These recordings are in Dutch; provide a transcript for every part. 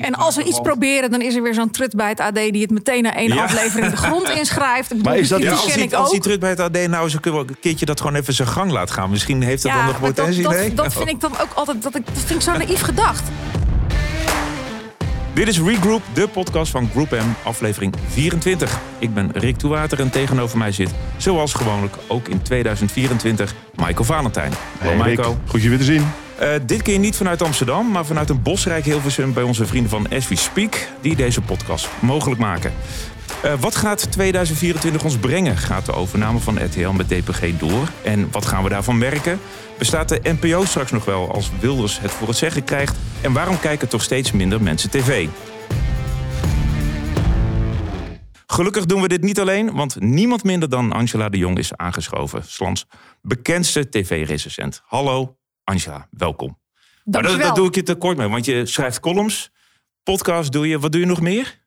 En als we iets proberen, dan is er weer zo'n trut bij het AD die het meteen na één Ja. aflevering de grond inschrijft. Ik Maar is dat- Ja, als die, ik als die terug bij het AD nou eens een een keertje dat gewoon even zijn gang laat gaan. Misschien heeft dat dan nog dat, potentie. dat, nee? dat vind ik dan ook altijd, dat, ik, dat vind ik zo naïef gedacht. Dit is Regroup, de podcast van Group M, aflevering 24. Ik ben Rick Toewater en tegenover mij zit, zoals gewoonlijk, ook in 2024, Michael Valentijn. Hallo Hey, Rick, Michael. goed je weer te zien. Eh, dit keer niet vanuit Amsterdam, maar vanuit een bosrijk Hilversum bij onze vrienden van We Speak, die deze podcast mogelijk maken. Eh, wat gaat 2024 ons brengen? Gaat de overname van RTL met DPG door? En wat gaan we daarvan merken? Bestaat de NPO straks nog wel als Wilders het voor het zeggen krijgt? En waarom kijken toch steeds minder mensen tv? Gelukkig doen we dit niet alleen, want niemand minder dan Angela de Jong is aangeschoven. Slans bekendste tv-recensent. Hallo Angela, welkom. Maar dat, dat doe ik je tekort mee, want je schrijft columns, podcast doe je. Wat doe je nog meer?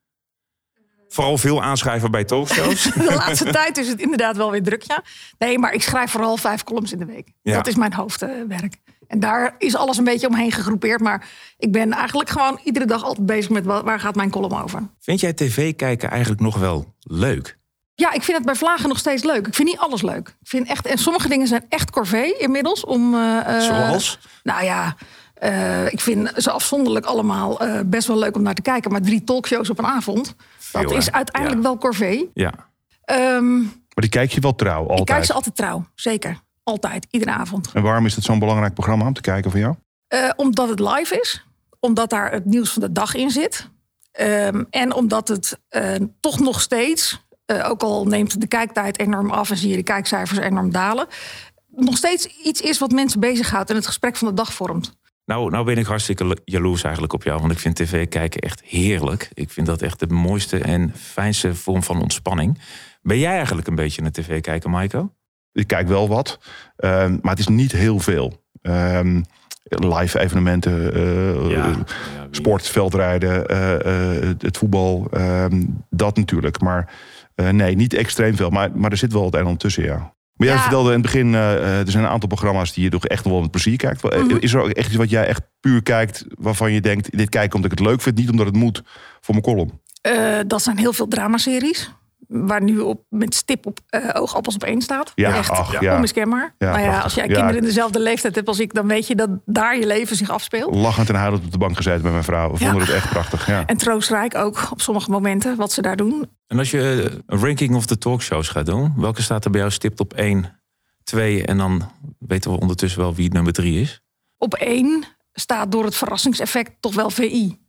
Vooral veel aanschrijven bij talkshows. De laatste tijd is het inderdaad wel weer druk, ja. Nee, maar ik schrijf vooral vijf columns in de week. Ja. Dat is mijn hoofdwerk. En daar is alles een beetje omheen gegroepeerd. Maar ik ben eigenlijk gewoon iedere dag altijd bezig met wa- waar gaat mijn column over. Vind jij tv kijken eigenlijk nog wel leuk? Ja, ik vind het bij Vlagen nog steeds leuk. Ik vind niet alles leuk. Ik vind echt, en sommige dingen zijn echt corvée inmiddels. Om, eh, eh, Zoals? Nou ja, eh, ik vind ze afzonderlijk allemaal best wel leuk om naar te kijken. Maar drie talkshows op een avond, Veel, dat is uiteindelijk Ja. wel corvée. Ja. Ehm, Maar die kijk je wel trouw, ik kijk altijd. ze altijd trouw, zeker. Altijd, iedere avond. En waarom is het zo'n belangrijk programma om te kijken van jou? Omdat het live is. Omdat daar het nieuws van de dag in zit. Ehm, en omdat het toch nog steeds, eh, ook al neemt de kijktijd enorm af en zie je de kijkcijfers enorm dalen, nog steeds iets is wat mensen bezighoudt en het gesprek van de dag vormt. Nou, nou ben ik hartstikke jaloers eigenlijk op jou. Want ik vind tv kijken echt heerlijk. Ik vind dat echt de mooiste en fijnste vorm van ontspanning. Ben jij eigenlijk een beetje een tv-kijker, Maiko? Ik kijk wel wat, ehm, maar het is niet heel veel. Ehm, live evenementen, eh, sport, veldrijden, eh, eh, het voetbal, ehm, dat natuurlijk. Maar eh, nee, niet extreem veel. Maar, maar er zit wel het een tussen, ja. Maar jij Ja. vertelde in het begin, eh, eh, er zijn een aantal programma's die je toch echt nog wel met plezier kijkt. Mhm. Is er ook echt iets wat jij echt puur kijkt, waarvan je denkt, dit kijk omdat ik het leuk vind, niet omdat het moet voor mijn column? Dat zijn heel veel dramaseries. Waar nu op, met stip op eh, oogappels op één staat. Ja, Echt ach, ja. onmiskenbaar. Ja, maar ja, prachtig. als jij Ja. kinderen in dezelfde leeftijd hebt als ik... dan weet je dat daar je leven zich afspeelt. Lachend en huilend op de bank gezeten met mijn vrouw. We Ja. vonden het echt prachtig. Ja. En troostrijk ook op sommige momenten wat ze daar doen. En als je eh, een ranking of de talkshows gaat doen, welke staat er bij jou stipt op 1, 2 en dan weten we ondertussen wel wie nummer 3 is? Op één staat door het verrassingseffect toch wel VI.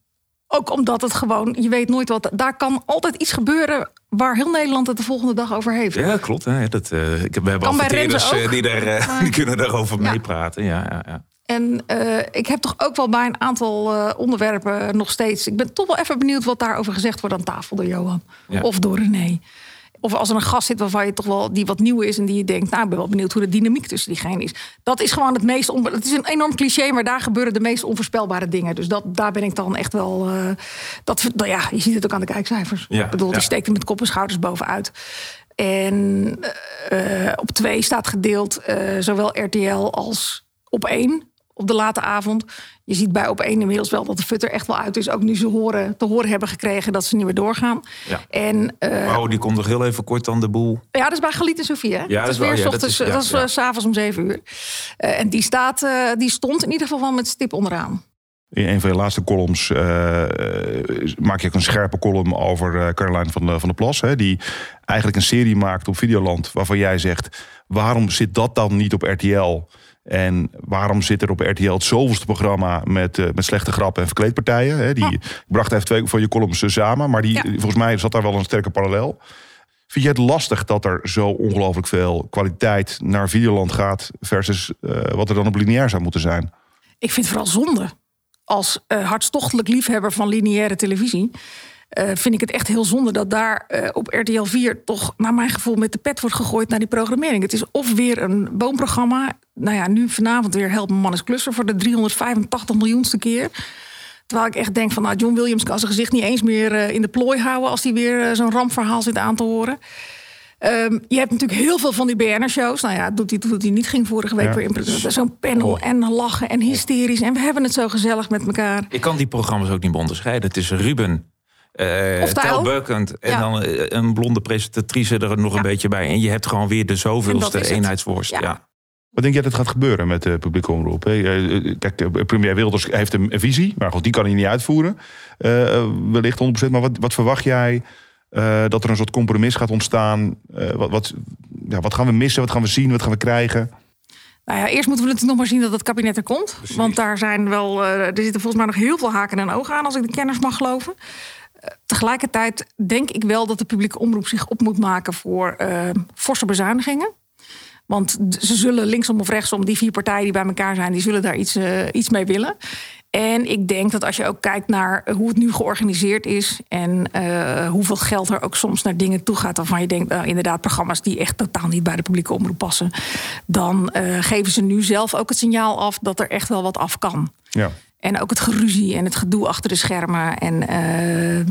Ook omdat het gewoon, je weet nooit wat. Daar kan altijd iets gebeuren waar heel Nederland het de volgende dag over heeft. Ja, klopt. Hè? Dat, eh, ik we hebben adverteerders eh, die, daar, eh, die kunnen daarover Ja. meepraten. Ja, ja, ja. En ik heb toch ook wel bij een aantal onderwerpen nog steeds. Ik ben toch wel even benieuwd wat daarover gezegd wordt aan tafel door Johan. Ja. Of door René. Of als er een gast zit waarvan je toch wel die wat nieuw is en die je denkt, nou, ik ben wel benieuwd hoe de dynamiek tussen diegene is. Dat is gewoon het meest. Het is een enorm cliché, maar daar gebeuren de meest onvoorspelbare dingen. Dus dat, daar ben ik dan echt wel. eh, dat, nou ja, je ziet het ook aan de kijkcijfers. Ja, ik bedoel, die ja. steekt er met kop en schouders bovenuit. En eh, op twee staat gedeeld eh, zowel RTL als op één op de late avond. Je ziet bij op één inmiddels wel dat de futter echt wel uit is. Ook nu ze horen, te horen hebben gekregen dat ze niet meer doorgaan. Ja. En eh, Oh, die komt nog heel even kort aan de boel. ja, dat is bij Galiet en Sofie. Hè? Ja, dat is wel- weer ja, dat is- ja, dat is ja. eh, 's s'avonds om zeven uur. Eh, en die, staat, eh, die stond in ieder geval wel met stip onderaan. In een van je laatste columns maak je ook een scherpe column over Caroline van de, van de Plas. Hè, die eigenlijk een serie maakt op Videoland. Waarvan jij zegt, waarom zit dat dan niet op RTL? En waarom zit er op RTL het zoveelste programma met, eh, met slechte grappen en verkleedpartijen? Hè? Die, bracht even twee van je columns eh, samen. Maar die, Ja. volgens mij zat daar wel een sterke parallel. Vind je het lastig dat er zo ongelooflijk veel kwaliteit naar Videoland gaat... versus eh, wat er dan op lineair zou moeten zijn? Ik vind het vooral zonde. Als hartstochtelijk liefhebber van lineaire televisie... eh, vind ik het echt heel zonde dat daar eh, op RTL 4... toch naar mijn gevoel met de pet wordt gegooid naar die programmering. Het is of weer een boomprogramma. Nou ja, nu vanavond weer Help Mijn Man is Klusser... voor de 385 miljoenste keer. Terwijl ik echt denk van... Nou, John Williams kan zijn gezicht niet eens meer eh, in de plooi houden... als hij weer zo'n rampverhaal zit aan te horen. Ehm, je hebt natuurlijk heel veel van die BN'er-shows. Nou ja, doet hij, doet hij niet. Ging vorige week Ja. weer in zo'n panel en lachen en hysterisch. En we hebben het zo gezellig met elkaar. Ik kan die programma's ook niet meer onderscheiden. Het is Ruben, eh Of Tijl. Tel Burkent en Ja. dan eh, een blonde presentatrice er nog een beetje bij. En je hebt gewoon weer de zoveelste eenheidsworst. Ja. Ja. Wat denk jij dat gaat gebeuren met de publieke omroep? hè? Eh, eh, Kijk, de premier Wilders heeft een visie, maar goed, die kan hij niet uitvoeren. Eh, eh, wellicht 100%. Maar wat, wat verwacht jij eh, dat er een soort compromis gaat ontstaan? Eh, wat, wat, ja, wat gaan we missen? Wat gaan we zien? Wat gaan we krijgen? Nou ja, eerst moeten we natuurlijk nog maar zien dat het kabinet er komt. Want daar zijn wel, eh, er zitten volgens mij nog heel veel haken en ogen aan, als ik de kenners mag geloven. Tegelijkertijd denk ik wel dat de publieke omroep zich op moet maken voor eh, forse bezuinigingen. Want ze zullen linksom of rechtsom, die vier partijen die bij elkaar zijn, die zullen daar iets, eh, iets mee willen. En ik denk dat als je ook kijkt naar hoe het nu georganiseerd is en eh, hoeveel geld er ook soms naar dingen toe gaat, waarvan je denkt, nou, inderdaad, programma's die echt totaal niet bij de publieke omroep passen, dan geven ze nu zelf ook het signaal af dat er echt wel wat af kan. Ja. En ook het geruzie en het gedoe achter de schermen. En eh,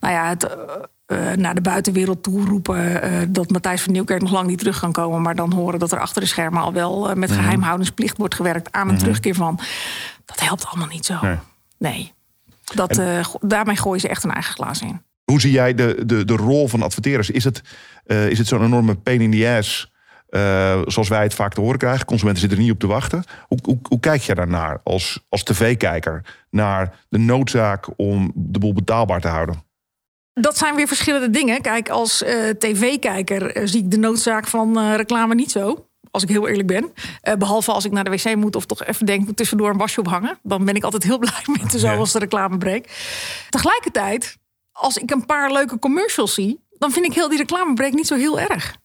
nou ja, het eh, eh, naar de buitenwereld toe roepen dat Matthijs van Nieuwkerk nog lang niet terug kan komen. Maar dan horen dat er achter de schermen al wel met Mhm. geheimhoudingsplicht wordt gewerkt aan een terugkeer van. Dat helpt allemaal niet zo. Nee. Nee. Dat, daarmee gooien ze echt een eigen glaas in. Hoe zie jij de, de, de rol van adverteerders? Is het, is het zo'n enorme pain in the ass, eh, zoals wij het vaak te horen krijgen? Consumenten zitten er niet op te wachten. Hoe, hoe, hoe kijk jij daarnaar als, als tv-kijker? Naar de noodzaak om de boel betaalbaar te houden? Dat zijn weer verschillende dingen. Kijk, als eh, tv-kijker eh, zie ik de noodzaak van reclame niet zo. Als ik heel eerlijk ben. Eh, behalve als ik naar de wc moet of toch even denk, moet tussendoor een wasje ophangen. Dan ben ik altijd heel blij met de zo Ja. als de reclamebreak. Tegelijkertijd, als ik een paar leuke commercials zie, dan vind ik heel die reclamebreak niet zo heel erg.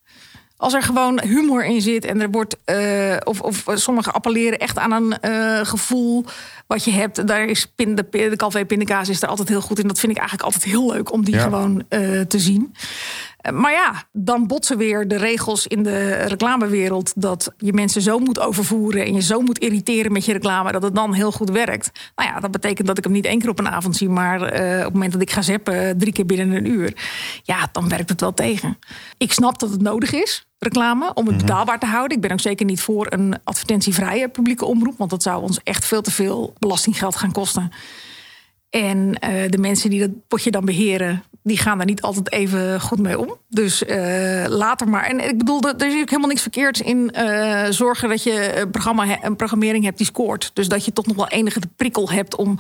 Als er gewoon humor in zit en er wordt. eh, of, of sommigen appelleren echt aan een eh, gevoel wat je hebt. Daar is pin, de, de Calvé pindakaas is er altijd heel goed in. Dat vind ik eigenlijk altijd heel leuk om die Ja. gewoon eh, te zien. Eh, Maar ja, dan botsen weer de regels in de reclamewereld. dat je mensen zo moet overvoeren. en je zo moet irriteren met je reclame. dat het dan heel goed werkt. Nou ja, dat betekent dat ik hem niet één keer op een avond zie. maar eh, op het moment dat ik ga zappen, drie keer binnen een uur. Ja, dan werkt het wel tegen. Ik snap dat het nodig is, reclame, om het betaalbaar te houden. Ik ben ook zeker niet voor een advertentievrije publieke omroep. want dat zou ons echt veel te veel belastinggeld gaan kosten. En eh, de mensen die dat potje dan beheren, die gaan daar niet altijd even goed mee om. Dus eh, later maar. En ik bedoel, er is ook helemaal niks verkeerds in eh, zorgen dat je een, programma, een programmering hebt die scoort. Dus dat je toch nog wel enige prikkel hebt om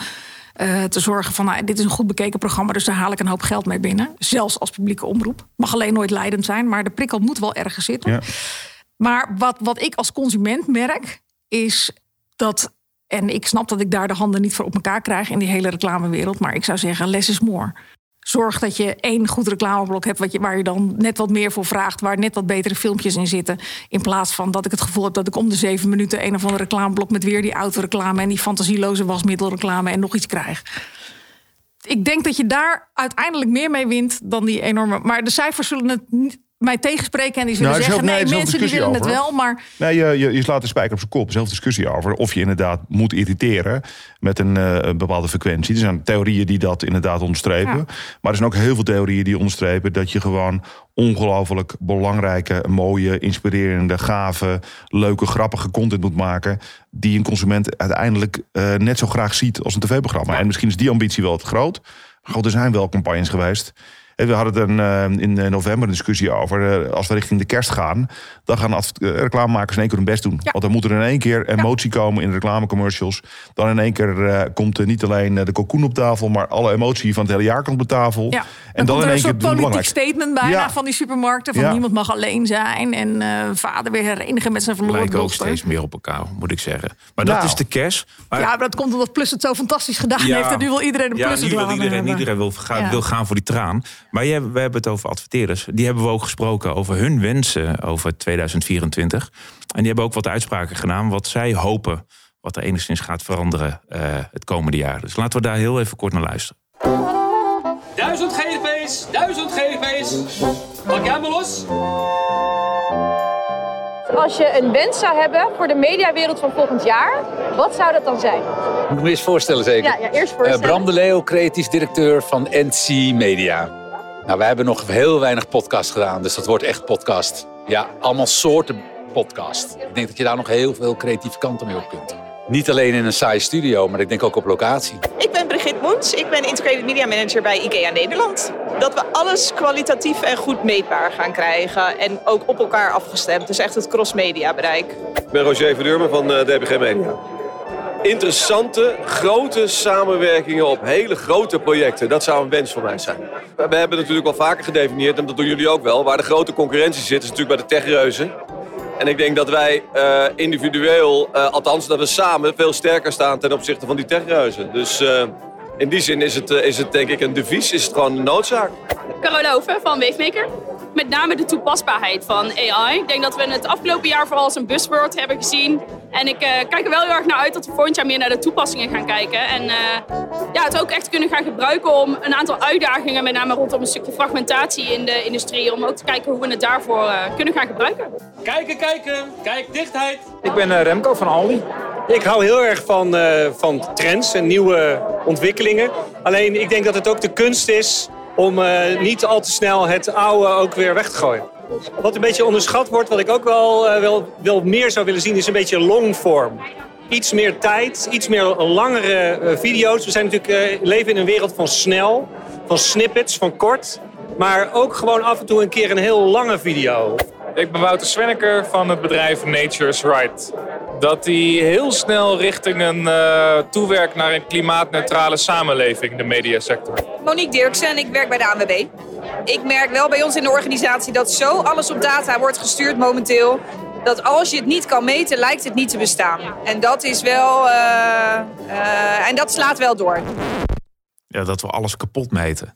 te zorgen van, nou, dit is een goed bekeken programma, dus daar haal ik een hoop geld mee binnen. Zelfs als publieke omroep. Mag alleen nooit leidend zijn, maar de prikkel moet wel ergens zitten. Ja. Maar wat, wat ik als consument merk, is dat. En ik snap dat ik daar de handen niet voor op elkaar krijg in die hele reclamewereld. Maar ik zou zeggen, less is more. Zorg dat je één goed reclameblok hebt wat je, waar je dan net wat meer voor vraagt. Waar net wat betere filmpjes in zitten. In plaats van dat ik het gevoel heb dat ik om de zeven minuten een of ander reclameblok met weer die autoreclame en die fantasieloze wasmiddelreclame en nog iets krijg. Ik denk dat je daar uiteindelijk meer mee wint dan die enorme. Maar de cijfers zullen het mij tegenspreken en die zullen Nou, zeggen: nee, mensen die willen het wel, maar Nee, je, je, je slaat de spijker op zijn kop. Veel discussie over of je inderdaad moet irriteren met een, eh, een bepaalde frequentie. Er zijn theorieën die dat inderdaad onderstrepen. Ja. Maar er zijn ook heel veel theorieën die onderstrepen dat je gewoon ongelooflijk belangrijke, mooie, inspirerende, gave, leuke, grappige content moet maken. Die een consument uiteindelijk eh, net zo graag ziet als een tv-programma. En misschien is die ambitie wel te groot. Maar goed, er zijn wel campagnes geweest. We hadden het een, eh, in eh, november een discussie over. eh, Als we richting de kerst gaan, dan gaan reclamemakers in één keer hun best doen. Ja. Want dan moet er in één keer emotie komen in de reclamecommercials. Dan in één keer komt er niet alleen de cocoon op tafel, maar alle emotie van het hele jaar komt op tafel. Ja. En dan, komt in er één een keer soort het politiek belangrijk. statement bijna Ja. van die supermarkten. Van Ja. niemand mag alleen zijn. En eh, vader weer herenigen met zijn verloren lijken ook steeds meer op elkaar, moet ik zeggen. Maar dat Nou. is de. Maar Ja, maar dat komt omdat Plus het zo fantastisch gedaan heeft. En nu wil iedereen een ja, Plus nu wil reclame iedereen, hebben. iedereen wil, gaan, Ja. wil gaan voor die traan. Maar jij, we hebben het over adverteerders. Die hebben we ook gesproken over hun wensen over 2024. En die hebben ook wat uitspraken gedaan. Wat zij hopen wat er enigszins gaat veranderen eh, het komende jaar. Dus laten we daar heel even kort naar luisteren. Duizend GV's, duizend GV's. Pak jij maar los? Als je een wens zou hebben voor de mediawereld van volgend jaar, wat zou dat dan zijn? Moet ik me eerst voorstellen zeker? Ja, ja eerst Eh, voorstellen. Bram de Leeuw, creatief directeur van NC Media. Nou, wij hebben nog heel weinig podcast gedaan, dus dat wordt echt podcast. Ja, allemaal soorten podcast. Ik denk dat je daar nog heel veel creatieve kanten mee op kunt. Niet alleen in een saaie studio, maar ik denk ook op locatie. Ik ben Brigitte Moens, ik ben Integrated Media Manager bij IKEA Nederland. Dat we alles kwalitatief en goed meetbaar gaan krijgen en ook op elkaar afgestemd. Dus echt het cross-media bereik. Ik ben Roger Verdurmen van uh, DBG Media. Interessante, grote samenwerkingen op hele grote projecten. Dat zou een wens voor mij zijn. We hebben natuurlijk al vaker gedefinieerd, en dat doen jullie ook wel, waar de grote concurrentie zit, is natuurlijk bij de techreuzen. En ik denk dat wij uh, individueel, uh, althans dat we samen, veel sterker staan ten opzichte van die techreuzen. Dus uh, in die zin is het, is het denk ik een devies, is het gewoon een noodzaak. Carola Hoven van Wavemaker. Met name de toepasbaarheid van AI. Ik denk dat we het afgelopen jaar vooral als een buzzword hebben gezien. En ik kijk er wel heel erg naar uit dat we volgend jaar meer naar de toepassingen gaan kijken. En ja, het ook echt kunnen gaan gebruiken om een aantal uitdagingen, met name rondom een stukje fragmentatie in de industrie, om ook te kijken hoe we het daarvoor kunnen gaan gebruiken. Kijken, kijken, kijk, dichtheid. Ik ben uh, Remco van Aldi. Ik hou heel erg van, uh, van trends en nieuwe ontwikkelingen. Alleen ik denk dat het ook de kunst is om uh, niet al te snel het oude ook weer weg te gooien. Wat een beetje onderschat wordt, wat ik ook wel, wel, wel meer zou willen zien, is een beetje longform. Iets meer tijd, iets meer langere video's. We zijn natuurlijk leven in een wereld van snel, van snippets, van kort. Maar ook gewoon af en toe een keer een heel lange video. Ik ben Wouter Swenneker van het bedrijf Nature's Right. Dat die heel snel richting een uh, toewerkt naar een klimaatneutrale samenleving, de mediasector. Monique Dirksen, ik werk bij de ANWB. Ik merk wel bij ons in de organisatie dat zo alles op data wordt gestuurd momenteel. Dat als je het niet kan meten, lijkt het niet te bestaan. En dat is wel. Uh, uh, en dat slaat wel door. Ja, dat we alles kapot meten.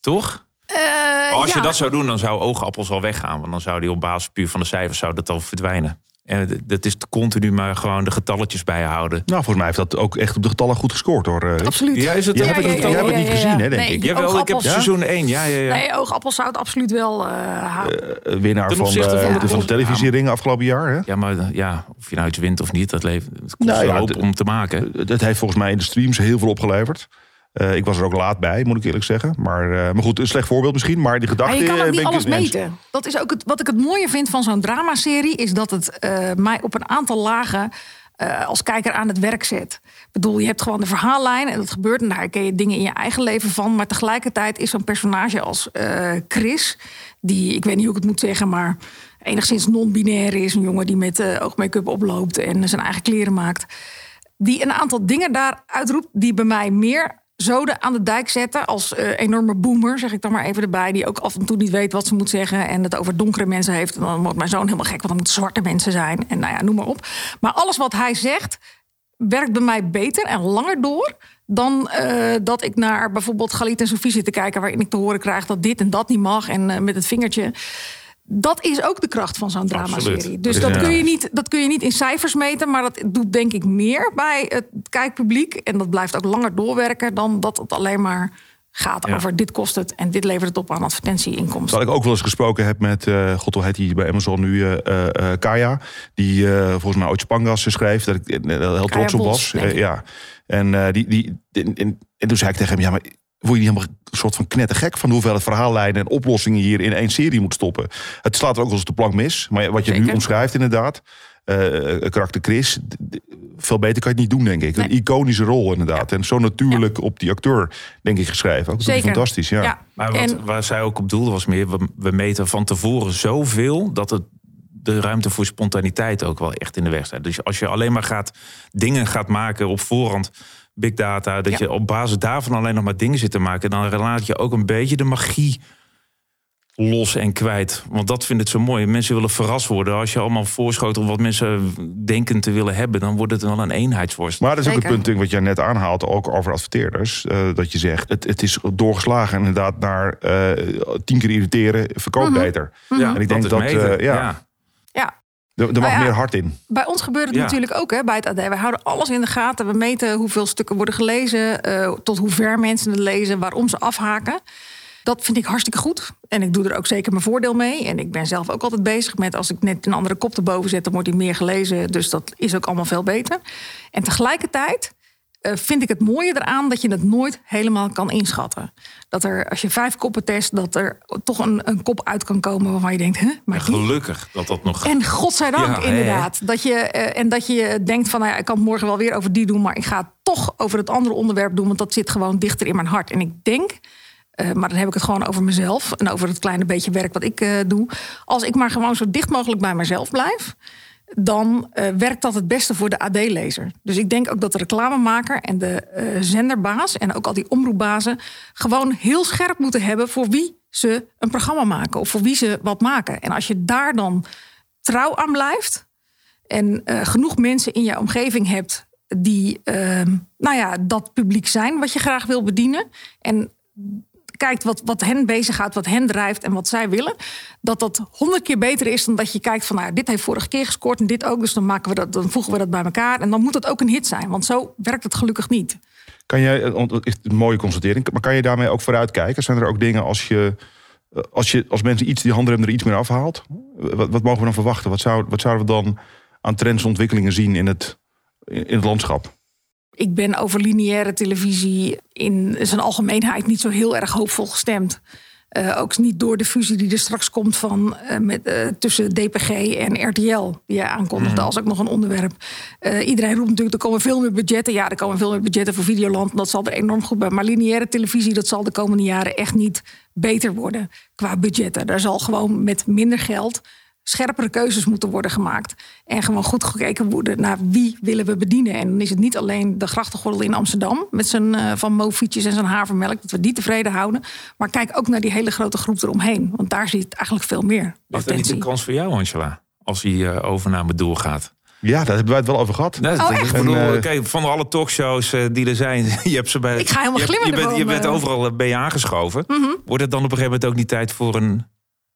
Toch? Uh, als je ja. dat zou doen, dan zou oogappels al weggaan. Want dan zou die op basis puur van de cijfers zou dat al verdwijnen. En dat is continu maar gewoon de getalletjes bijhouden. Nou, volgens mij heeft dat ook echt op de getallen goed gescoord hoor. Rick. Absoluut. Ja, is het Jij hebt het, jij hebt het niet gezien, hè, denk nee, ik. Jawel, ik heb seizoen 1. Ja, ja, ja. Nee, oogappels zou het absoluut wel uh, halen. Uh, winnaar van, uh, van de, van de televisiering afgelopen jaar. Hè? Ja, maar ja, of je nou iets wint of niet, dat levert het kost Nou ja, hoop d- om te maken. Het heeft volgens mij in de streams heel veel opgeleverd. Eh, ik was er ook laat bij, moet ik eerlijk zeggen. Maar, eh, maar goed, een slecht voorbeeld misschien. Maar die gedachte... Maar je kan eh, ook ben niet ik alles meten. Dat is ook het, wat ik het mooie vind van zo'n dramaserie... is dat het eh, mij op een aantal lagen eh, als kijker aan het werk zet. Ik bedoel, je hebt gewoon de verhaallijn en dat gebeurt... en daar herken je dingen in je eigen leven van. Maar tegelijkertijd is zo'n personage als eh, Chris... die, ik weet niet hoe ik het moet zeggen, maar... enigszins non-binair is. Een jongen die met eh oogmake-up oploopt en zijn eigen kleren maakt. Die een aantal dingen daar uitroept... die bij mij meer zoden aan de dijk zetten als eh, enorme boomer, zeg ik dan maar even erbij, die ook af en toe niet weet wat ze moet zeggen en het over donkere mensen heeft. En dan wordt mijn zoon helemaal gek, want dan moeten zwarte mensen zijn. En nou ja, noem maar op. Maar alles wat hij zegt, werkt bij mij beter en langer door dan eh, dat ik naar bijvoorbeeld Galit en Sofie zit te kijken, waarin ik te horen krijg dat dit en dat niet mag en eh, met het vingertje. Dat is ook de kracht van zo'n dramaserie. Dus Dat kun, je niet, dat kun je niet in cijfers meten, maar dat doet denk ik meer bij het kijkpubliek. En dat blijft ook langer doorwerken dan dat het alleen maar gaat Ja. over dit kost het en dit levert het op aan advertentieinkomsten. Wat ik ook wel eens gesproken heb met, eh god hoe heet die bij Amazon nu, eh, Kaya. Die volgens mij ooit Spangas schreef, dat ik heel trots op Bos, was. ja. En, die, die, en, en, en toen zei ik tegen hem, ja maar word je niet helemaal een soort van knettergek van hoeveel het verhaallijnen en oplossingen hier in één serie moet stoppen. Het slaat er ook wel eens de plank mis. Maar wat je nu omschrijft inderdaad, eh karakter Chris, veel beter kan je het niet doen denk ik. Nee. Een iconische rol inderdaad. En zo natuurlijk op die acteur denk ik geschreven. Ook dat is fantastisch, ja. Ja. Maar wat, En- waar zij ook op doelde was meer, we, we meten van tevoren zoveel dat het de ruimte voor spontaniteit ook wel echt in de weg staat. Dus als je alleen maar gaat dingen gaat maken op voorhand, big data, dat Ja. je op basis daarvan alleen nog maar dingen zit te maken, dan laat je ook een beetje de magie los en kwijt. Want dat vind ik zo mooi. Mensen willen verrast worden. Als je allemaal voorschotelt wat mensen denken te willen hebben, dan wordt het wel een eenheidsworst. Maar dat is ook het Zeker. punt denk ik, wat jij net aanhaalt, ook over adverteerders. eh, dat je zegt, het, het is doorgeslagen inderdaad naar eh, tien keer irriteren, verkoopt Mhm. beter. Ja, En ik denk is dat, meten. eh, ja. ja. Ja, Er, er mag ja. meer hart in. Bij ons gebeurt het Ja. natuurlijk ook hè, bij het AD. We houden alles in de gaten. We meten hoeveel stukken worden gelezen, eh, tot hoe ver mensen het lezen, waarom ze afhaken. Dat vind ik hartstikke goed. En ik doe er ook zeker mijn voordeel mee. En ik ben zelf ook altijd bezig met als ik net een andere kop erboven zet, dan wordt die meer gelezen. Dus dat is ook allemaal veel beter. En tegelijkertijd vind ik het mooie eraan dat je het nooit helemaal kan inschatten. Dat er, als je vijf koppen test, dat er toch een, een kop uit kan komen waarvan je denkt, hè, maar Ja, gelukkig dat dat nog... En godzijdank, Ja, hè, inderdaad. Dat je, eh, en dat je denkt van, nou ja, ik kan het morgen wel weer over die doen... maar ik ga het toch over het andere onderwerp doen... want dat zit gewoon dichter in mijn hart. En ik denk, eh, maar dan heb ik het gewoon over mezelf... en over het kleine beetje werk wat ik eh, doe. Als ik maar gewoon zo dicht mogelijk bij mezelf blijf... dan eh, werkt dat het beste voor de AD-lezer. Dus ik denk ook dat de reclamemaker en de eh, zenderbaas... en ook al die omroepbazen gewoon heel scherp moeten hebben... voor wie ze een programma maken of voor wie ze wat maken. En als je daar dan trouw aan blijft en eh, genoeg mensen in je omgeving hebt die, ehm, nou ja, dat publiek zijn wat je graag wil bedienen. En kijkt wat, wat hen bezighoudt, wat hen drijft en wat zij willen. Dat dat honderd keer beter is dan dat je kijkt van, nou, dit heeft vorige keer gescoord en dit ook. Dus dan, maken we dat, dan voegen we dat bij elkaar. En dan moet het ook een hit zijn, want zo werkt het gelukkig niet. Kan jij, eh, is een mooie constatering, maar kan je daarmee ook vooruitkijken? Zijn er ook dingen als je, eh, als je als mensen iets die handen hebben er iets meer afhaalt? Wat, wat mogen we dan verwachten? Wat, zou, wat zouden we dan aan trends en ontwikkelingen zien in het, in het landschap? Ik ben over lineaire televisie in zijn algemeenheid niet zo heel erg hoopvol gestemd. Eh, ook niet door de fusie die er straks komt van, eh, met, eh, tussen DPG en RTL. Die jij aankondigde als ook nog een onderwerp. Iedereen roept natuurlijk, er komen veel meer budgetten. Ja, er komen veel meer budgetten voor Videoland. en Dat zal er enorm goed bij. Maar lineaire televisie, dat zal de komende jaren echt niet beter worden qua budgetten. Daar zal gewoon met minder geld scherpere keuzes moeten worden gemaakt. En gewoon goed gekeken worden naar wie willen we bedienen. En dan is het niet alleen de grachtengordel in Amsterdam... met zijn eh, van Mofietjes en zijn havermelk, dat we die tevreden houden. Maar kijk ook naar die hele grote groep eromheen. Want daar zit eigenlijk veel meer Is dat niet een kans voor jou, Angela? Als die eh, overname doorgaat. Ja, daar hebben wij het wel over gehad. Nee, Oh, ik echt? bedoel, En, eh, kijk, van alle talkshows die er zijn, je hebt ze bij. Ik ga helemaal je, glimmen je bent, je bent overal ben je aangeschoven. Mhm. Wordt het dan op een gegeven moment ook niet tijd voor een,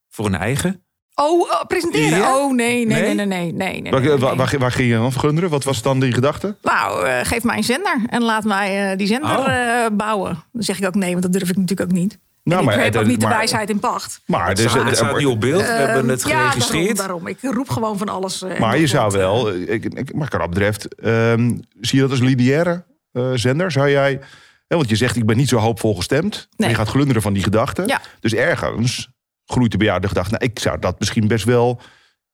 voor een eigen? Oh, oh, presenteren? Ja? Oh, nee, nee, Nee? nee, nee, nee. nee, nee, Waar, nee, nee. waar, ging je dan vergunderen? Wat was dan die gedachte? Nou, eh, geef mij een zender en laat mij eh, die zender Oh. eh, bouwen. Dan zeg ik ook nee, want dat durf ik natuurlijk ook niet. Nou, en maar ik heb ook niet de wijsheid in pacht. Maar, dus, staat, het staat nu op beeld, we Ehm, hebben het ja, geregistreerd. daarom, daarom. Ik roep gewoon van alles. eh, maar je zou wel, ik, ik, maar betreft, ehm, zie je dat als lineaire eh, zender? Zou jij, hè, want je zegt ik ben niet zo hoopvol gestemd. Je gaat glunderen van die gedachten. Ja. Dus ergens groeit de gedachte, nou, ik zou dat misschien best wel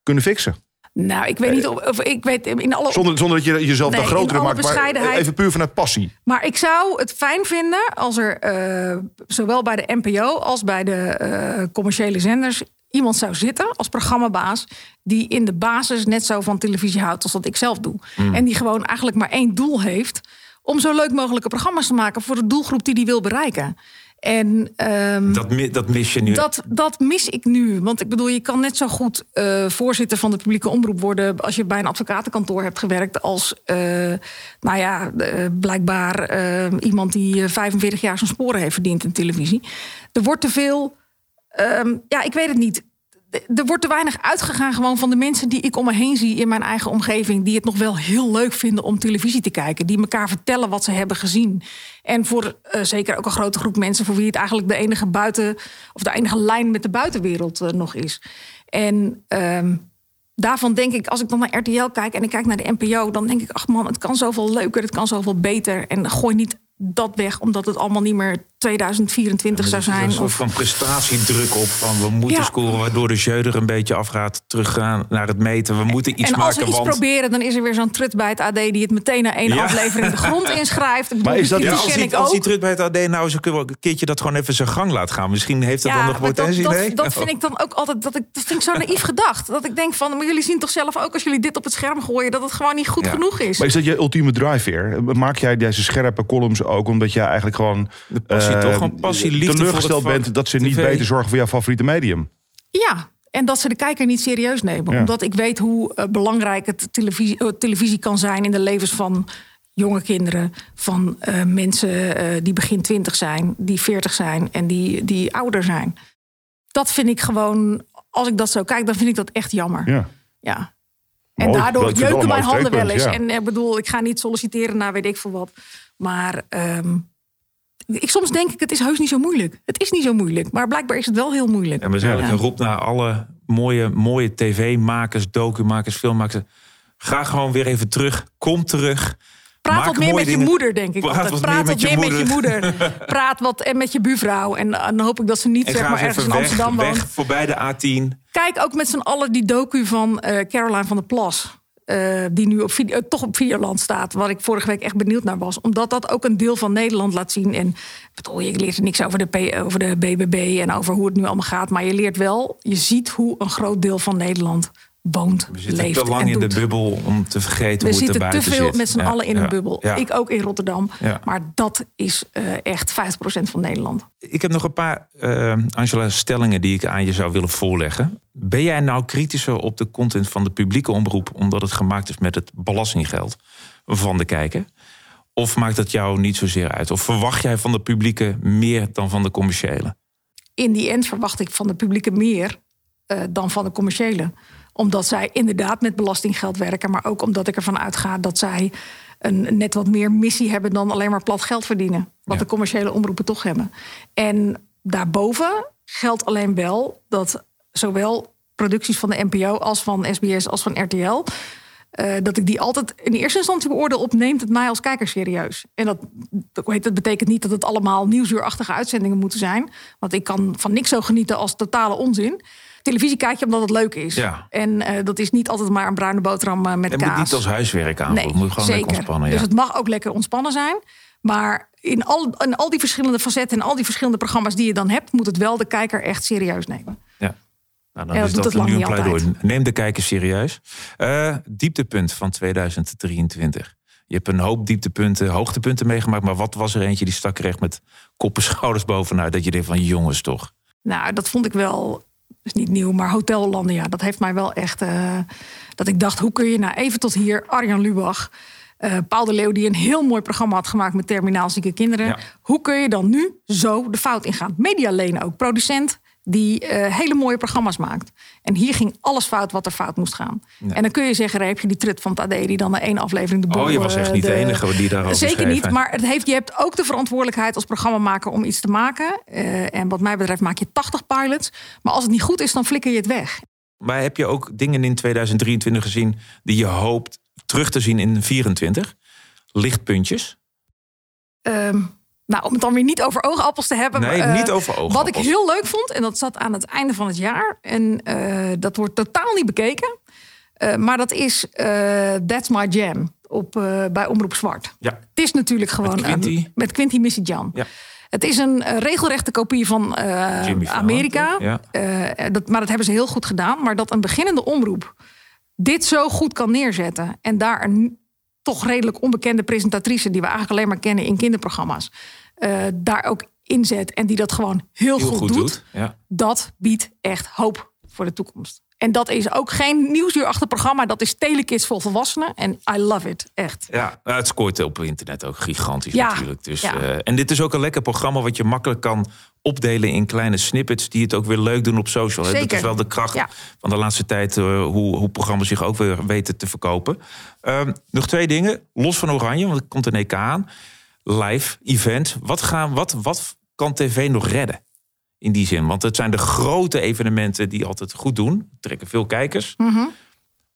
kunnen fixen. Nou, ik weet niet of, of ik weet in alle. Zonder, zonder dat je jezelf Nee, dan groter maakt. Maar even puur vanuit passie. Maar ik zou het fijn vinden als er eh, zowel bij de NPO als bij de eh, commerciële zenders iemand zou zitten als programmabaas die in de basis net zo van televisie houdt als dat ik zelf doe. Mm. En die gewoon eigenlijk maar één doel heeft om zo leuk mogelijke programma's te maken voor de doelgroep die die wil bereiken. En ehm, Dat, mi- dat mis je nu. dat, dat mis ik nu. Want ik bedoel, je kan net zo goed eh, voorzitter van de publieke omroep worden. als je bij een advocatenkantoor hebt gewerkt. als, eh, nou ja, blijkbaar eh, iemand die eh, 45 jaar zijn sporen heeft verdiend in televisie. Er wordt te veel. ehm, ja, ik weet het niet. Er wordt te weinig uitgegaan gewoon van de mensen die ik om me heen zie in mijn eigen omgeving. Die het nog wel heel leuk vinden om televisie te kijken. Die elkaar vertellen wat ze hebben gezien. En voor eh, zeker ook een grote groep mensen voor wie het eigenlijk de enige buiten. of de enige lijn met de buitenwereld eh, nog is. En ehm, daarvan denk ik, als ik dan naar RTL kijk en ik kijk naar de NPO, dan denk ik, ach man, het kan zoveel leuker, het kan zoveel beter. En gooi niet dat weg, omdat het allemaal niet meer 2024 zou Er is zijn. een soort Of, van prestatiedruk op. Van we moeten Ja. scoren, waardoor de jeu er een beetje afgaat. Teruggaan naar het meten. We moeten iets en als maken. we iets want... proberen, dan is er weer zo'n trut bij het AD die het meteen na één Ja. aflevering de grond inschrijft. Ik bedoel, Maar is dat die als die, ik als die terug bij het AD nou eens een keer- een keertje dat gewoon even zijn gang laat gaan. Misschien heeft dat dan nog dat, potentie. dat, dat vind ik dan ook altijd. Dat, ik, dat vind ik zo naïef gedacht. Dat ik denk van, maar jullie zien toch zelf ook als jullie dit op het scherm gooien, dat het gewoon niet goed Ja. genoeg is. Maar is dat je ultieme drive Maak jij deze scherpe columns ook omdat jij eigenlijk gewoon De passie toch? Gewoon passie, liefde teleurgesteld bent dat ze niet TV. beter zorgen voor jouw favoriete medium? Ja, en dat ze de kijker niet serieus nemen. Ja. Omdat ik weet hoe eh, belangrijk het televisie, eh, televisie kan zijn in de levens van jonge kinderen. Van eh, mensen eh, die begin twintig zijn, die veertig zijn en die, die ouder zijn. Dat vind ik gewoon, als ik dat zo kijk, dan vind ik dat echt jammer. Ja. Ja. En Mooi. daardoor jeuken mijn handen wel eens. En ik bedoel, ik ga niet solliciteren naar weet ik veel wat. Maar ehm, ik, soms denk ik, het is heus niet zo moeilijk. Het is niet zo moeilijk. Maar blijkbaar is het wel heel moeilijk. En we zijn eigenlijk een roep naar alle mooie, mooie tv-makers, documakers, filmmakers. Ga gewoon weer even terug. Kom terug. Praat Maak wat meer met je moeder, denk ik. Praat altijd. wat Praat meer wat met je meer met je moeder. Praat wat en met je buurvrouw. En eh, dan hoop ik dat ze niet zeg maar ergens in weg, Amsterdam woont. weg voorbij de A10. Kijk ook met z'n allen die docu van eh, Caroline van der Plas. Eh, die nu op video, toch op Videoland staat. Waar ik vorige week echt benieuwd naar was. Omdat dat ook een deel van Nederland laat zien. En bedoel, je leert er niks over de, over de BBB en over hoe het nu allemaal gaat. Maar je leert wel, je ziet hoe een groot deel van Nederland woont, We zitten leeft te lang en in doet. de bubbel om te vergeten We hoe het er zitten te veel zit. met z'n Ja, allen in ja, een bubbel. ja. Ik ook in Rotterdam. Maar dat is eh, echt 50% van Nederland. Ik heb nog een paar, eh, Angela, stellingen die ik aan je zou willen voorleggen. Ben jij nou kritischer op de content van de publieke omroep... omdat het gemaakt is met het belastinggeld van de kijker? Of maakt dat jou niet zozeer uit? Of verwacht jij van de publieke meer dan van de commerciële? in die end verwacht ik van de publieke meer eh, dan van de commerciële. Omdat zij inderdaad met belastinggeld werken, maar ook omdat ik ervan uitga dat zij een net wat meer missie hebben dan alleen maar plat geld verdienen. Wat de commerciële omroepen toch hebben. En daarboven geldt alleen wel dat zowel producties van de NPO als van SBS als van RTL. eh, dat ik die altijd in eerste instantie beoordeel op neemt het mij als kijker serieus. En dat, dat betekent niet dat het allemaal nieuwsuurachtige uitzendingen moeten zijn. Want ik kan van niks zo genieten als totale onzin. Televisie kijk je omdat het leuk is. Ja. En eh, dat is niet altijd maar een bruine boterham eh, met Het kaas. moet niet als huiswerk aanvoelen. Nee, het moet gewoon zeker. lekker ontspannen. Ja. Dus het mag ook lekker ontspannen zijn. Maar in al, in al die verschillende facetten en al die verschillende programma's die je dan hebt, moet het wel de kijker echt serieus nemen. Ja. Nou, dan Ja, is doet dat het lang nu een pleidooi. Neem de kijker serieus. Eh, dieptepunt van 2023. Je hebt een hoop dieptepunten, hoogtepunten meegemaakt. Maar wat was er eentje die stak er echt met kop en schouders bovenuit? Dat je denkt van jongens toch. Nou, dat vond ik wel, is niet nieuw, maar Hotel Hollandia, dat heeft mij wel echt, eh, dat ik dacht, hoe kun je nou even tot hier, Arjan Lubach, eh, Paul de Leeuw, die een heel mooi programma had gemaakt met terminaal zieke kinderen. Hoe kun je dan nu zo de fout ingaan? Medialeen ook, producent die eh, hele mooie programma's maakt. En hier ging alles fout wat er fout moest gaan. En dan kun je zeggen, daar heb je die trut van het AD... die dan na één aflevering de boel... Oh, je was echt eh, niet de enige die daarover Zeker schreef, niet, maar het heeft, je hebt ook de verantwoordelijkheid als programmamaker... om iets te maken. Eh, en wat mij betreft maak je 80 pilots. Maar als het niet goed is, dan flikker je het weg. Maar heb je ook dingen in 2023 gezien die je hoopt terug te zien in 24? Lichtpuntjes? Ehm, nou, om het dan weer niet over oogappels te hebben. Nee, eh, niet over Wat ik oogappels. heel leuk vond, en dat zat aan het einde van het jaar. En eh, dat wordt totaal niet bekeken. Eh, maar dat is eh, That's My Jam op, eh, bij Omroep Zwart. Ja. Het is natuurlijk gewoon... Met Quinty. een- met Quinty Missy Jan. Ja. Het is een eh, regelrechte kopie van eh, Amerika. Ja. Eh, dat, maar dat hebben ze heel goed gedaan. Maar dat een beginnende omroep dit zo goed kan neerzetten... en daar een toch redelijk onbekende presentatrice... die we eigenlijk alleen maar kennen in kinderprogramma's... eh, daar ook inzet en die dat gewoon heel, Heel goed, goed doet... doet, ja. dat biedt echt hoop voor de toekomst. En dat is ook geen nieuwsuurachtig programma. Dat is Telekids voor volwassenen. En I love it, echt. Ja, nou, het scoort op internet ook gigantisch Ja, natuurlijk. Dus, ja. eh, en dit is ook een lekker programma wat je makkelijk kan opdelen in kleine snippets... die het ook weer leuk doen op social. Dat is wel de kracht Ja. van de laatste tijd... eh, hoe, hoe programma's zich ook weer weten te verkopen. Ehm, nog twee dingen, los van Oranje, want er komt een EK aan. Live, event. Wat, gaan, wat, wat kan tv nog redden? In die zin, want het zijn de grote evenementen die altijd goed doen. Trekken veel kijkers. Mhm.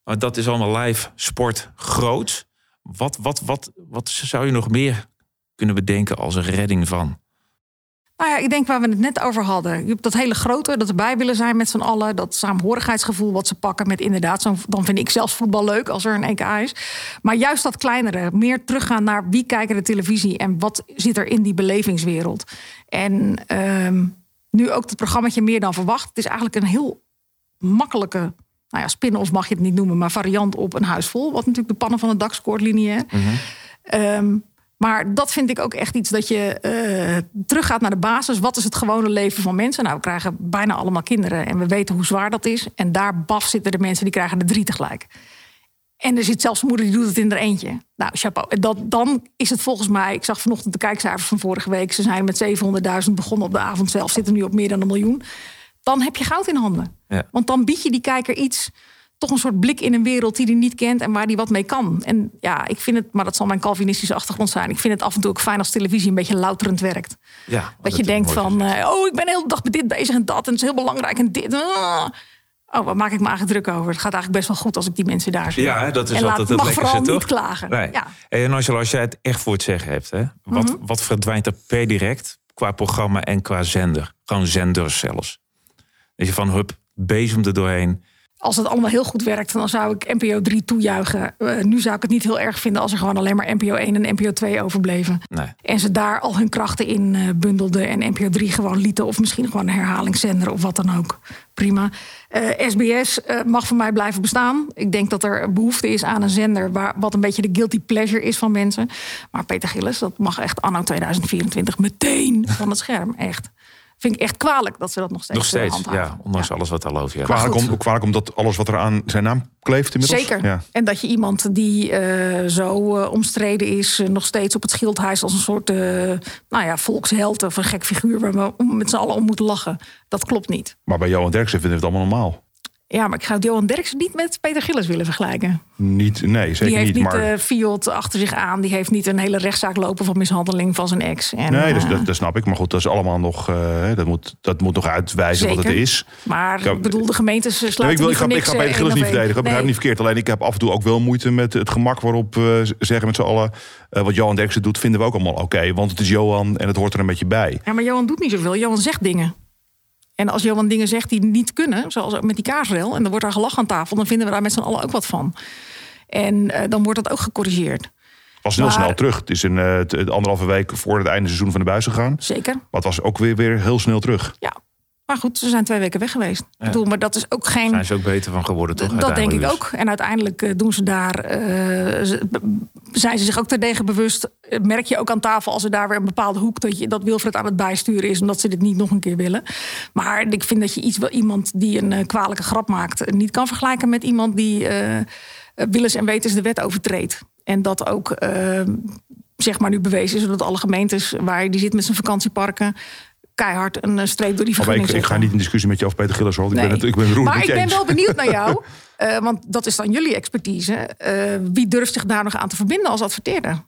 Maar dat is allemaal live sport groot. Wat, wat, wat, wat zou je nog meer kunnen bedenken als een redding van? Nou ja, ik denk waar we het net over hadden. Je hebt dat hele grote, dat erbij willen zijn met z'n allen. Dat saamhorigheidsgevoel wat ze pakken met inderdaad... Zo, dan vind ik zelfs voetbal leuk als er een EK is. Maar juist dat kleinere, meer teruggaan naar wie kijken de televisie... en wat zit er in die belevingswereld. En ehm, nu ook het programmaatje Meer dan Verwacht. Het is eigenlijk een heel makkelijke... Nou ja, spin-off mag je het niet noemen, maar variant op een huis vol. Wat natuurlijk de pannen van het dak scoort lineair. Ehm, maar dat vind ik ook echt iets dat je eh, teruggaat naar de basis. Wat is het gewone leven van mensen? Nou, we krijgen bijna allemaal kinderen en we weten hoe zwaar dat is. En daar baf zitten de mensen die krijgen er drie tegelijk. En er zit zelfs een moeder die doet het in er eentje. Nou, chapeau. Dat, dan is het volgens mij... Ik zag vanochtend de kijkcijfers van vorige week. Ze zijn met 700.000 begonnen op de avond zelf. Zitten nu op meer dan een miljoen. Dan heb je goud in handen. Ja. Want dan bied je die kijker iets... toch een soort blik in een wereld die hij niet kent... en waar hij wat mee kan. En ja, ik vind het... maar dat zal mijn Calvinistische achtergrond zijn... ik vind het af en toe ook fijn als televisie een beetje louterend werkt. Ja, Dat je denkt van... eh, oh, ik ben de hele dag met dit bezig en dat... en het is heel belangrijk en dit... ah. Oh, wat maak ik me eigenlijk druk over? Het gaat eigenlijk best wel goed als ik die mensen daar zie. Ja, dat is en altijd laat, het mag lekkerste, vooral toch? niet klagen. Nee. Ja. En Angela, als jij het echt voor het zeggen hebt, hè, wat, Mhm. wat verdwijnt er per direct qua programma en qua zender? Gewoon zenders zelfs. Dat je van hup, bezem er doorheen. Als het allemaal heel goed werkt, dan zou ik NPO 3 toejuichen. Eh, nu zou ik het niet heel erg vinden als er gewoon alleen maar NPO 1 en NPO 2 overbleven. Nee. En ze daar al hun krachten in eh, bundelden en NPO 3 gewoon lieten. Of misschien gewoon een herhalingszender of wat dan ook. Prima. SBS eh, mag voor mij blijven bestaan. Ik denk dat er behoefte is aan een zender... Waar, wat een beetje de guilty pleasure is van mensen. Maar Peter Gillis, dat mag echt anno 2024 meteen van het scherm. Echt. Vind ik echt kwalijk dat ze dat nog steeds, Nog steeds, handhaven. ja. Ondanks alles wat al over je Kwalijk, om, kwalijk omdat alles wat er aan zijn naam kleeft inmiddels. Zeker. Ja. En dat je iemand die eh, zo eh, omstreden is, eh, nog steeds op het schild hijst als een soort eh, nou ja, volksheld of een gek figuur waar we om- met z'n allen om moeten lachen. Dat klopt niet. Maar bij Johan Derksen vinden we het allemaal normaal. Ja, maar ik zou Johan Derksen niet met Peter Gillis willen vergelijken. Niet, nee, zeker die heeft niet. niet maar eh Fiat achter zich aan. Die heeft niet een hele rechtszaak lopen van mishandeling van zijn ex. En, nee, dus, eh, dat, dat snap ik. Maar goed, dat is allemaal nog. eh, dat, moet, dat moet nog uitwijzen wat het is. Maar Ik- ik bedoel, de gemeentes eh, Nee, ik, wil, ik, niet ga, ik ga Peter Gillis niet verdedigen. Begrijp me Nee. niet verkeerd. Alleen ik heb af en toe ook wel moeite met het gemak waarop we zeggen met z'n allen. wat Johan Derksen doet, vinden we ook allemaal oké. want het is Johan en het hoort er een beetje bij. Ja, maar Johan doet niet zoveel. Johan zegt dingen. En als Johan dingen zegt die niet kunnen, zoals met die kaarsrel... en dan wordt daar gelachen aan tafel, dan vinden we daar met z'n allen ook wat van. En eh, dan wordt dat ook gecorrigeerd. Het was heel Maar- snel terug. Het is een t- anderhalve week voor het einde seizoen van de buis gegaan. Zeker. Maar het was ook weer, weer heel snel terug. Ja. Maar goed, ze zijn twee weken weg geweest. Ik bedoel, maar dat is ook geen... Zijn ze ook beter van geworden, toch? Dat denk ik ook. En uiteindelijk eh, doen ze daar, eh, zijn ze zich ook terdege bewust. Eh, Merk je ook aan tafel als er daar weer een bepaalde hoek dat, je, dat Wilfred aan het bijsturen is, omdat ze dit niet nog een keer willen. Maar ik vind dat je iets, wel iemand die een kwalijke grap maakt, niet kan vergelijken met iemand die eh, willens en wetens de wet overtreedt. En dat ook, zeg maar, nu bewezen is, zodat alle gemeentes waar die zit met zijn vakantieparken keihard een eh, streep door die Maar vergunning ik, ga niet in discussie met je over Peter Gillis. hoor. Ik ben het, ik ben roerend maar ik ben wel benieuwd naar jou. eh, want dat is dan jullie expertise. Eh, wie durft zich daar nog aan te verbinden als adverteerder?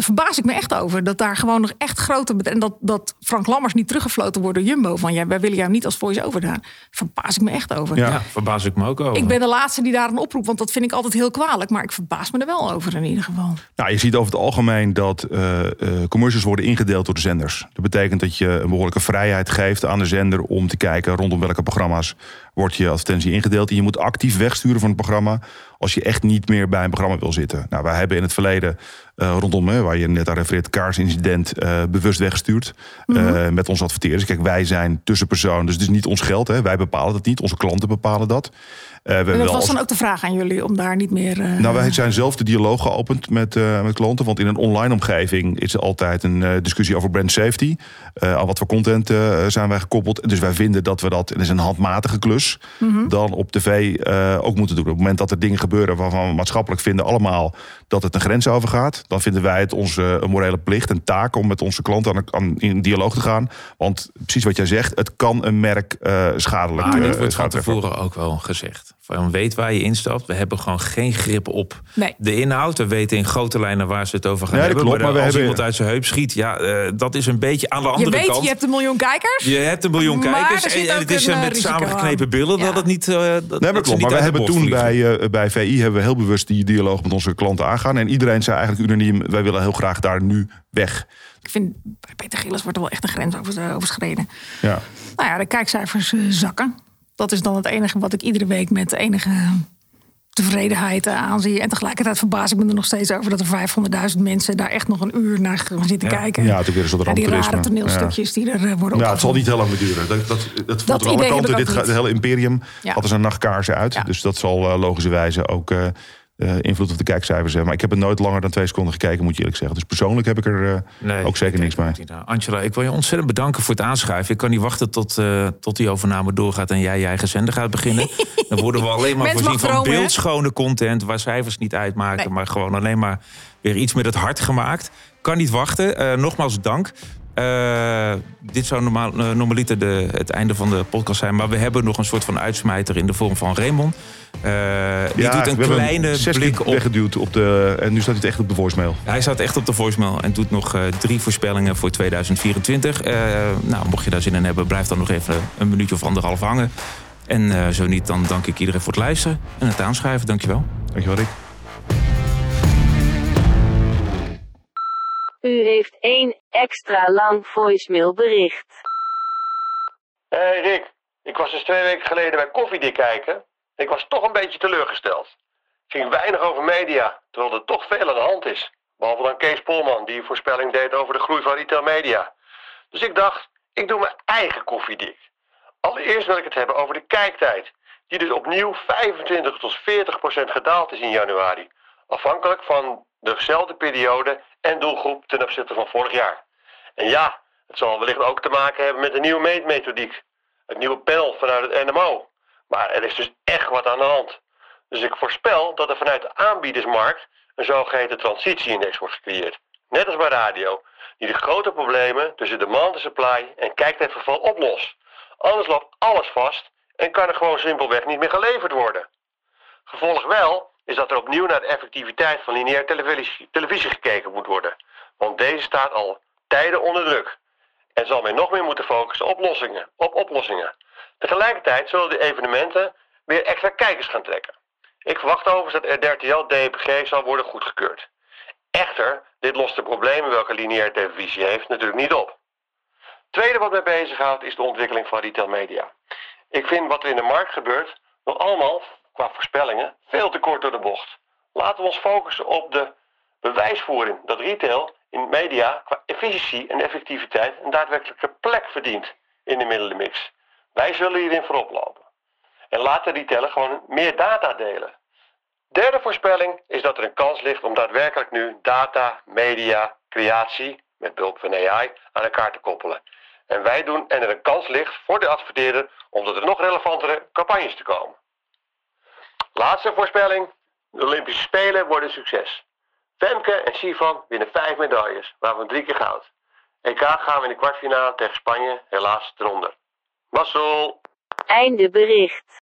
Daar verbaas ik me echt over. Dat daar gewoon nog echt grote. En dat, dat Frank Lammers niet teruggefloten wordt door Jumbo. Van ja, wij willen jou niet als voice-over daar. Verbaas ik me echt over. Ja, verbaas ik me ook over. Ik ben de laatste die daar een oproep. Want dat vind ik altijd heel kwalijk. Maar ik verbaas me er wel over in ieder geval. Nou, je ziet over het algemeen dat eh, eh, commercials worden ingedeeld door de zenders. Dat betekent dat je een behoorlijke vrijheid geeft aan de zender om te kijken rondom welke programma's wordt je advertentie ingedeeld. En je moet actief wegsturen van het programma als je echt niet meer bij een programma wil zitten. Nou, wij hebben in het verleden eh, rondom, hè, waar je net aan refereert, kaarsincident, eh, bewust weggestuurd eh, met onze adverteerders. Kijk, wij zijn tussenpersoon, dus het is niet ons geld. Hè. Wij bepalen dat niet, onze klanten bepalen dat. Eh, we En dat was als- dan ook de vraag aan jullie. Om daar niet meer... eh, nou, wij zijn zelf de dialoog geopend met, eh, met klanten. Want in een online omgeving is er altijd een eh, discussie over brand safety. Eh, aan wat voor content eh, zijn wij gekoppeld. Dus wij vinden dat we dat, en dat is een handmatige klus, Mhm. dan op tv eh, ook moeten doen. Op het moment dat er dingen gebeuren waarvan we maatschappelijk vinden allemaal dat het een grens overgaat, dan vinden wij het onze morele plicht en taak om met onze klanten aan, aan- in dialoog te gaan. Want precies wat jij zegt, het kan een merk eh, schadelijk Maar eh, dit wordt van tevoren ook wel gezegd. Van weet waar je instapt. We hebben gewoon geen grip op Nee. de inhoud. We weten in grote lijnen waar ze het over gaan Ja, dat hebben. klopt, maar, maar we als hebben- iemand uit zijn heup schiet, ja, eh, dat is een beetje aan de je andere weet, kant. je hebt een miljoen kijkers. Je hebt een miljoen Maar kijkers. er zit En ook het is eh, met samengeknepen billen Ja. dat het niet. eh, dat, Nee, maar klopt. Maar we hebben toen bij, eh, bij VI hebben we heel bewust die dialoog met onze klanten aangaan. En iedereen zei eigenlijk unaniem, wij willen heel graag daar nu weg. Ik vind bij Peter Gillis wordt er wel echt een grens over, overschreden. Ja. Nou ja, de kijkcijfers zakken. Dat is dan het enige wat ik iedere week met enige tevredenheid eh, aanzie. En tegelijkertijd verbaas ik me er nog steeds over dat er 500.000 mensen daar echt nog een uur naar gaan zitten Ja. kijken. Ja, natuurlijk weer een soort Naar die rare toneelstukjes die er eh, worden Ja, het zal niet heel lang meer duren. Dat, dat, dat aan alle kanten. Dit het hele imperium Ja. had er zijn nachtkaarsen uit. Dus dat zal uh, logischerwijze ook uh, uh, invloed op de kijkcijfers hebben. Maar ik heb het nooit langer dan twee seconden gekeken, moet je eerlijk zeggen. Dus persoonlijk heb ik er uh, Nee, ook zeker niks mee. Angela, ik wil je ontzettend bedanken voor het aanschuiven. Ik kan niet wachten tot, uh, tot die overname doorgaat en jij je eigen zender gaat beginnen. Dan worden we alleen maar voorzien van dromen, hè? beeldschone content... waar cijfers niet uitmaken, Nee. maar gewoon alleen maar weer iets met het hart gemaakt. Kan niet wachten. Uh, nogmaals dank. Uh, dit zou normaal, uh, normaliter de, het einde van de podcast zijn. Maar we hebben nog een soort van uitsmijter in de vorm van Raymond. Uh, die ja, doet een kleine blik op... weggeduwd op de... En nu staat hij echt op de voicemail. Hij staat echt op de voicemail en doet nog drie voorspellingen voor 2024. Uh, nou, mocht je daar zin in hebben, blijf dan nog even een minuutje of anderhalf hangen. En eh, zo niet, dan dank ik iedereen voor het luisteren en het aanschrijven. Dankjewel. Dankjewel, Rick. U heeft één extra lang voicemailbericht. Hey Rick, ik was dus twee weken geleden bij Koffiedik kijken. Ik was toch een beetje teleurgesteld. Het ging weinig over media, terwijl er toch veel aan de hand is. Behalve dan Kees Polman, die een voorspelling deed over de groei van retail media. Dus ik dacht, ik doe mijn eigen koffiedik. Allereerst wil ik het hebben over de kijktijd. Die dus opnieuw 25 tot 40 procent gedaald is in januari. Afhankelijk van dezelfde periode en doelgroep ten opzichte van vorig jaar. En ja, het zal wellicht ook te maken hebben met de nieuwe meetmethodiek. Het nieuwe panel vanuit het NMO. Maar er is dus echt wat aan de hand. Dus ik voorspel dat er vanuit de aanbiedersmarkt een zogeheten transitieindex wordt gecreëerd. Net als bij radio, die de grote problemen tussen demand en supply en kijktijdverval oplost. Anders loopt alles vast en kan er gewoon simpelweg niet meer geleverd worden. Gevolg wel is dat er opnieuw naar de effectiviteit van lineaire televisie, gekeken moet worden. Want deze staat al tijden onder druk. En zal men nog meer moeten focussen op oplossingen. Op oplossingen. Tegelijkertijd zullen de evenementen weer extra kijkers gaan trekken. Ik verwacht overigens dat RTL DPG zal worden goedgekeurd. Echter, dit lost de problemen welke lineaire televisie heeft natuurlijk niet op. Tweede wat mij bezighoudt is de ontwikkeling van retail media. Ik vind wat er in de markt gebeurt nog allemaal, qua voorspellingen, veel te kort door de bocht. Laten we ons focussen op de bewijsvoering dat retail in media qua efficiëntie en effectiviteit een daadwerkelijke plek verdient in de middelenmix. Wij zullen hierin voorop lopen. En laten retailer gewoon meer data delen. Derde voorspelling is dat er een kans ligt om daadwerkelijk nu data, media, creatie met behulp van AI aan elkaar te koppelen. En wij doen en er een kans ligt voor de adverteerder om tot nog relevantere campagnes te komen. Laatste voorspelling. De Olympische Spelen worden een succes. Femke en Sivan winnen vijf medailles, waarvan drie keer goud. EK gaan we in de kwartfinale tegen Spanje helaas eronder. Mazzel! Einde bericht.